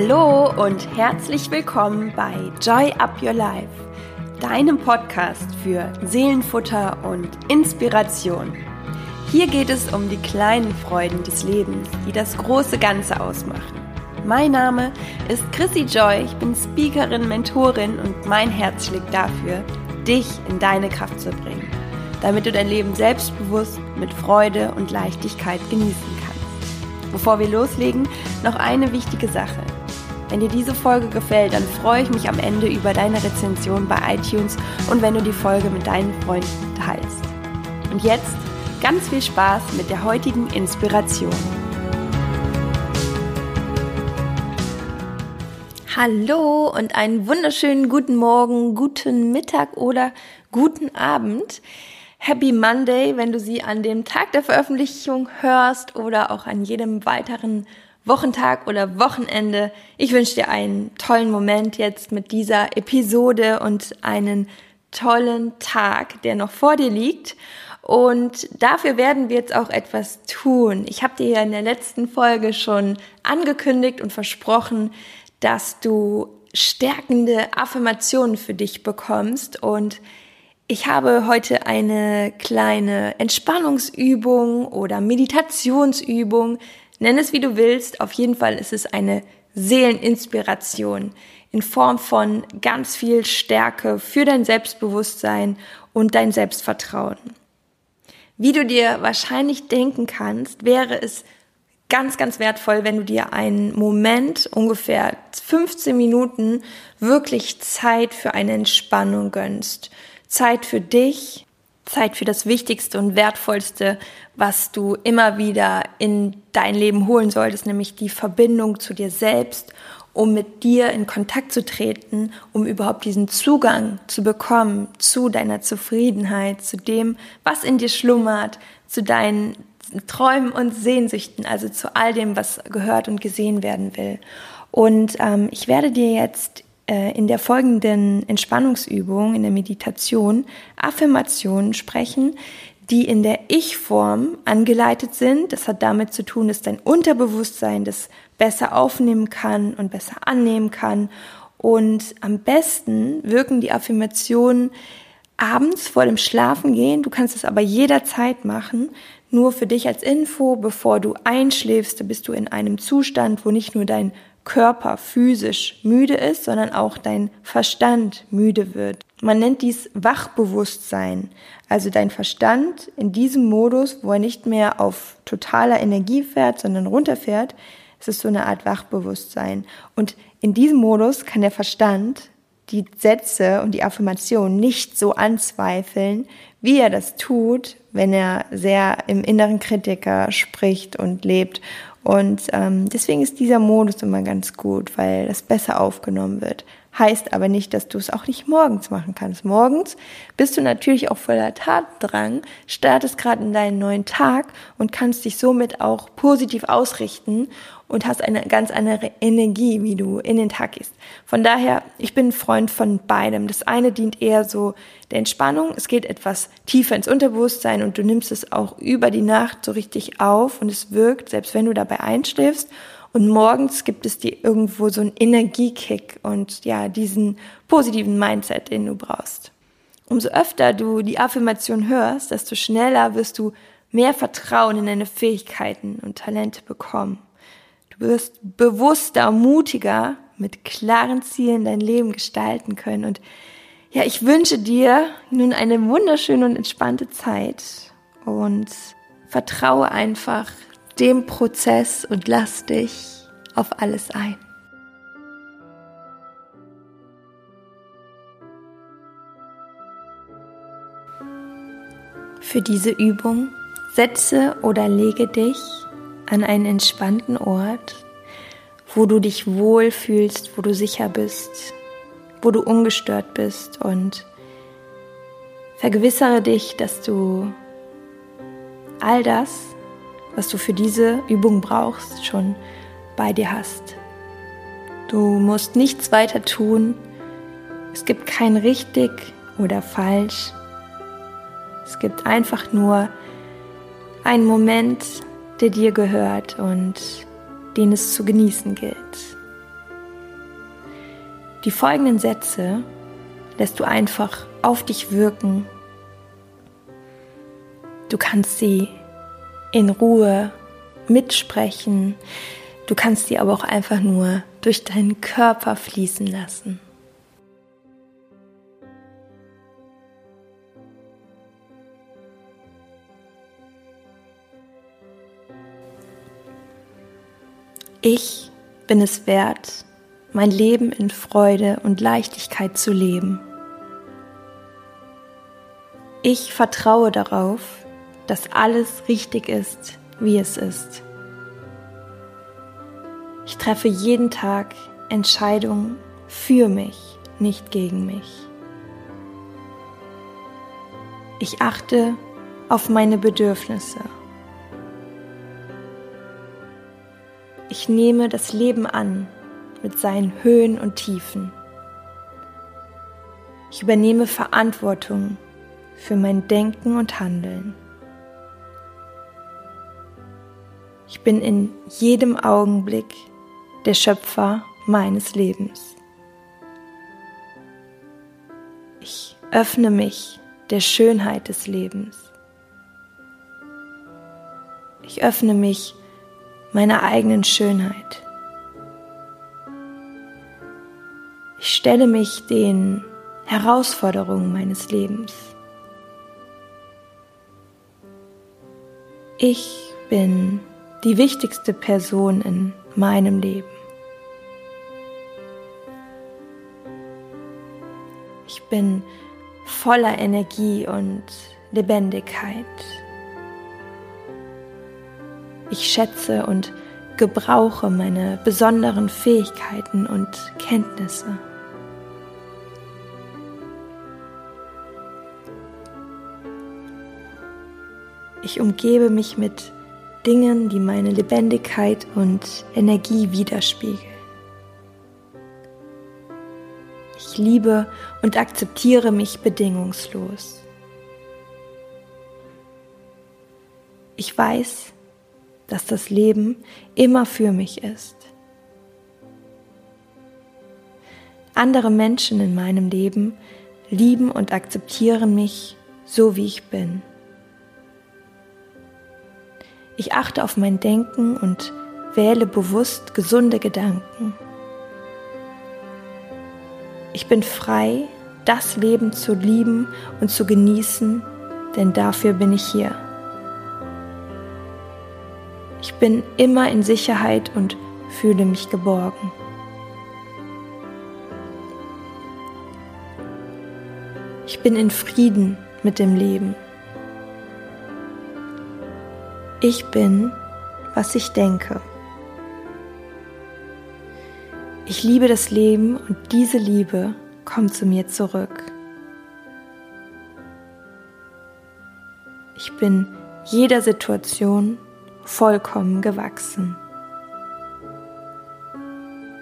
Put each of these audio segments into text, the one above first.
Hallo und herzlich willkommen bei Joy Up Your Life, deinem Podcast für Seelenfutter und Inspiration. Hier geht es um die kleinen Freuden des Lebens, die das große Ganze ausmachen. Mein Name ist Chrissy Joy, ich bin Speakerin, Mentorin und mein Herz schlägt dafür, dich in deine Kraft zu bringen, damit du dein Leben selbstbewusst mit Freude und Leichtigkeit genießen kannst. Bevor wir loslegen, noch eine wichtige Sache. Wenn dir diese Folge gefällt, dann freue ich mich am Ende über deine Rezension bei iTunes und wenn du die Folge mit deinen Freunden teilst. Und jetzt Ganz viel Spaß mit der heutigen Inspiration. Hallo und einen wunderschönen guten Morgen, guten Mittag oder guten Abend. Happy Monday, wenn du sie an dem Tag der Veröffentlichung hörst oder auch an jedem weiteren Wochentag oder Wochenende. Ich wünsche dir einen tollen Moment jetzt mit dieser Episode und einen tollen Tag, der noch vor dir liegt. Und dafür werden wir jetzt auch etwas tun. Ich habe dir ja in der letzten Folge schon angekündigt und versprochen, dass du stärkende Affirmationen für dich bekommst. Und ich habe heute eine kleine Entspannungsübung oder Meditationsübung. Nenn es wie du willst. Auf jeden Fall ist es eine Seeleninspiration in Form von ganz viel Stärke für dein Selbstbewusstsein und dein Selbstvertrauen. Wie du dir wahrscheinlich denken kannst, wäre es ganz, ganz wertvoll, wenn du dir einen Moment, ungefähr 15 Minuten, wirklich Zeit für eine Entspannung gönnst. Zeit für dich, Zeit für das Wichtigste und Wertvollste, was du immer wieder in dein Leben holen solltest, nämlich die Verbindung zu dir selbst um mit dir in Kontakt zu treten, um überhaupt diesen Zugang zu bekommen zu deiner Zufriedenheit, zu dem, was in dir schlummert, zu deinen Träumen und Sehnsüchten, also zu all dem, was gehört und gesehen werden will. Und ähm, ich werde dir jetzt in der folgenden Entspannungsübung, in der Meditation, Affirmationen sprechen, die in der Ich-Form angeleitet sind. Das hat damit zu tun, dass dein Unterbewusstsein das besser aufnehmen kann und besser annehmen kann. Und am besten wirken die Affirmationen abends vor dem Schlafengehen. Du kannst es aber jederzeit machen. Nur für dich als Info, bevor du einschläfst, bist du in einem Zustand, wo nicht nur dein Körper physisch müde ist, sondern auch dein Verstand müde wird. Man nennt dies Wachbewusstsein. Also dein Verstand in diesem Modus, wo er nicht mehr auf totaler Energie fährt, sondern runterfährt, es ist so eine Art Wachbewusstsein. Und in diesem Modus kann der Verstand die Sätze und die Affirmation nicht so anzweifeln, wie er das tut, wenn er sehr im inneren Kritiker spricht und lebt. Und ähm, deswegen ist dieser Modus immer ganz gut, weil das besser aufgenommen wird. Heißt aber nicht, dass du es auch nicht morgens machen kannst. Morgens bist du natürlich auch voller Tatdrang, startest gerade in deinen neuen Tag und kannst dich somit auch positiv ausrichten und hast eine ganz andere Energie, wie du in den Tag gehst. Von daher, ich bin ein Freund von beidem. Das eine dient eher so der Entspannung. Es geht etwas tiefer ins Unterbewusstsein und du nimmst es auch über die Nacht so richtig auf und es wirkt, selbst wenn du dabei einschläfst. Und morgens gibt es dir irgendwo so einen Energiekick und ja, diesen positiven Mindset, den du brauchst. Umso öfter du die Affirmation hörst, desto schneller wirst du mehr Vertrauen in deine Fähigkeiten und Talente bekommen. Du wirst bewusster, mutiger, mit klaren Zielen dein Leben gestalten können. Und ja, ich wünsche dir nun eine wunderschöne und entspannte Zeit und vertraue einfach dem Prozess und lass dich auf alles ein. Für diese Übung setze oder lege dich an einen entspannten Ort, wo du dich wohl fühlst, wo du sicher bist, wo du ungestört bist und vergewissere dich, dass du all das, was du für diese Übung brauchst, schon bei dir hast. Du musst nichts weiter tun. Es gibt kein richtig oder falsch. Es gibt einfach nur einen Moment, der dir gehört und den es zu genießen gilt. Die folgenden Sätze lässt du einfach auf dich wirken. Du kannst sie in Ruhe mitsprechen. Du kannst sie aber auch einfach nur durch deinen Körper fließen lassen. Ich bin es wert, mein Leben in Freude und Leichtigkeit zu leben. Ich vertraue darauf, dass alles richtig ist, wie es ist. Ich treffe jeden Tag Entscheidungen für mich, nicht gegen mich. Ich achte auf meine Bedürfnisse. Ich nehme das Leben an mit seinen Höhen und Tiefen. Ich übernehme Verantwortung für mein Denken und Handeln. Ich bin in jedem Augenblick der Schöpfer meines Lebens. Ich öffne mich der Schönheit des Lebens. Ich öffne mich meiner eigenen Schönheit. Ich stelle mich den Herausforderungen meines Lebens. Ich bin die wichtigste Person in meinem Leben. Ich bin voller Energie und Lebendigkeit. Ich schätze und gebrauche meine besonderen Fähigkeiten und Kenntnisse. Ich umgebe mich mit Dingen, die meine Lebendigkeit und Energie widerspiegeln. Ich liebe und akzeptiere mich bedingungslos. Ich weiß, dass das Leben immer für mich ist. Andere Menschen in meinem Leben lieben und akzeptieren mich so, wie ich bin. Ich achte auf mein Denken und wähle bewusst gesunde Gedanken. Ich bin frei, das Leben zu lieben und zu genießen, denn dafür bin ich hier. Ich bin immer in Sicherheit und fühle mich geborgen. Ich bin in Frieden mit dem Leben. Ich bin, was ich denke. Ich liebe das Leben und diese Liebe kommt zu mir zurück. Ich bin jeder Situation vollkommen gewachsen.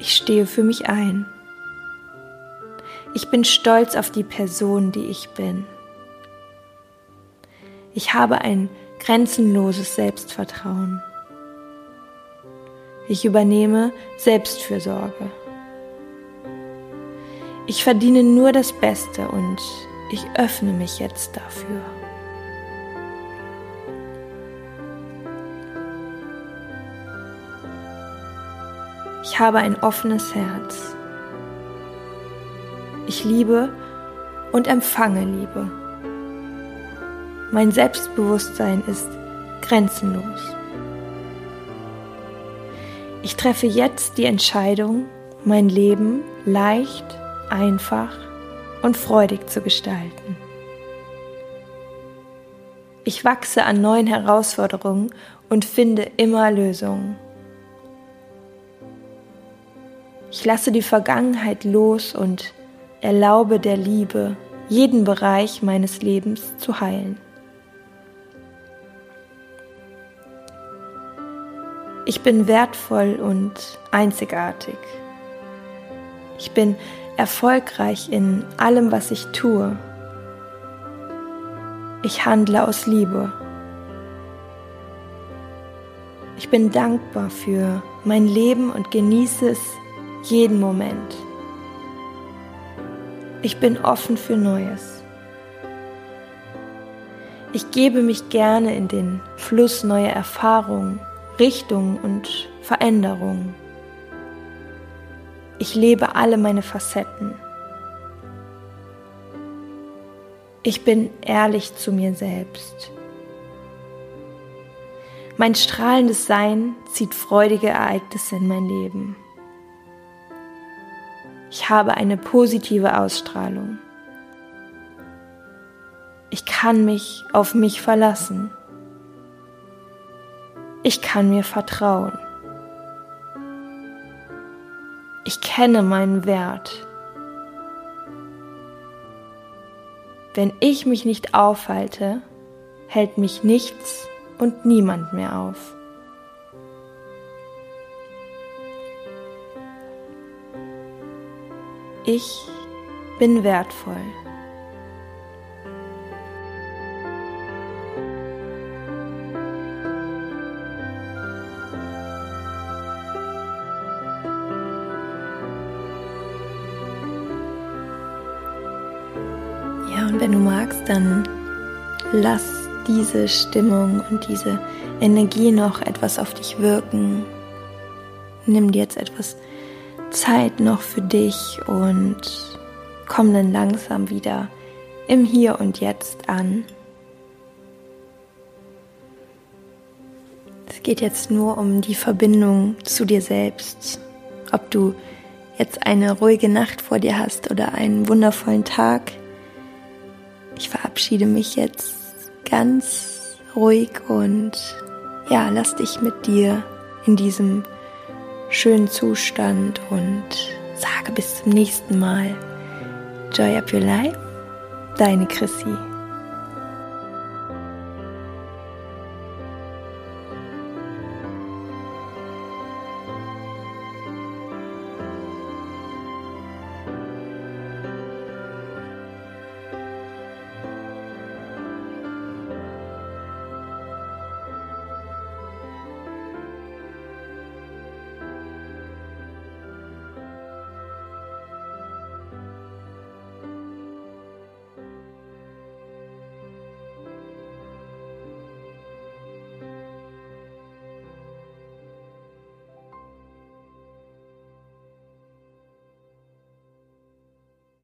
Ich stehe für mich ein. Ich bin stolz auf die Person, die ich bin. Ich habe ein grenzenloses Selbstvertrauen. Ich übernehme Selbstfürsorge. Ich verdiene nur das Beste und ich öffne mich jetzt dafür. Ich habe ein offenes Herz. Ich liebe und empfange Liebe. Mein Selbstbewusstsein ist grenzenlos. Ich treffe jetzt die Entscheidung, mein Leben leicht, einfach und freudig zu gestalten. Ich wachse an neuen Herausforderungen und finde immer Lösungen. Ich lasse die Vergangenheit los und erlaube der Liebe, jeden Bereich meines Lebens zu heilen. Ich bin wertvoll und einzigartig. Ich bin erfolgreich in allem, was ich tue. Ich handle aus Liebe. Ich bin dankbar für mein Leben und genieße es jeden Moment. Ich bin offen für Neues. Ich gebe mich gerne in den Fluss neuer Erfahrungen, Richtungen und Veränderungen. Ich lebe alle meine Facetten. Ich bin ehrlich zu mir selbst. Mein strahlendes Sein zieht freudige Ereignisse in mein Leben. Ich habe eine positive Ausstrahlung. Ich kann mich auf mich verlassen. Ich kann mir vertrauen. Ich kenne meinen Wert. Wenn ich mich nicht aufhalte, hält mich nichts und niemand mehr auf. Ich bin wertvoll. Und wenn du magst, dann lass diese Stimmung und diese Energie noch etwas auf dich wirken. Nimm dir jetzt etwas Zeit noch für dich und komm dann langsam wieder im Hier und Jetzt an. Es geht jetzt nur um die Verbindung zu dir selbst. Ob du jetzt eine ruhige Nacht vor dir hast oder einen wundervollen Tag. Ich verabschiede mich jetzt ganz ruhig und ja, lass dich mit dir in diesem schönen Zustand und sage bis zum nächsten Mal. Joy up your life, deine Chrissy.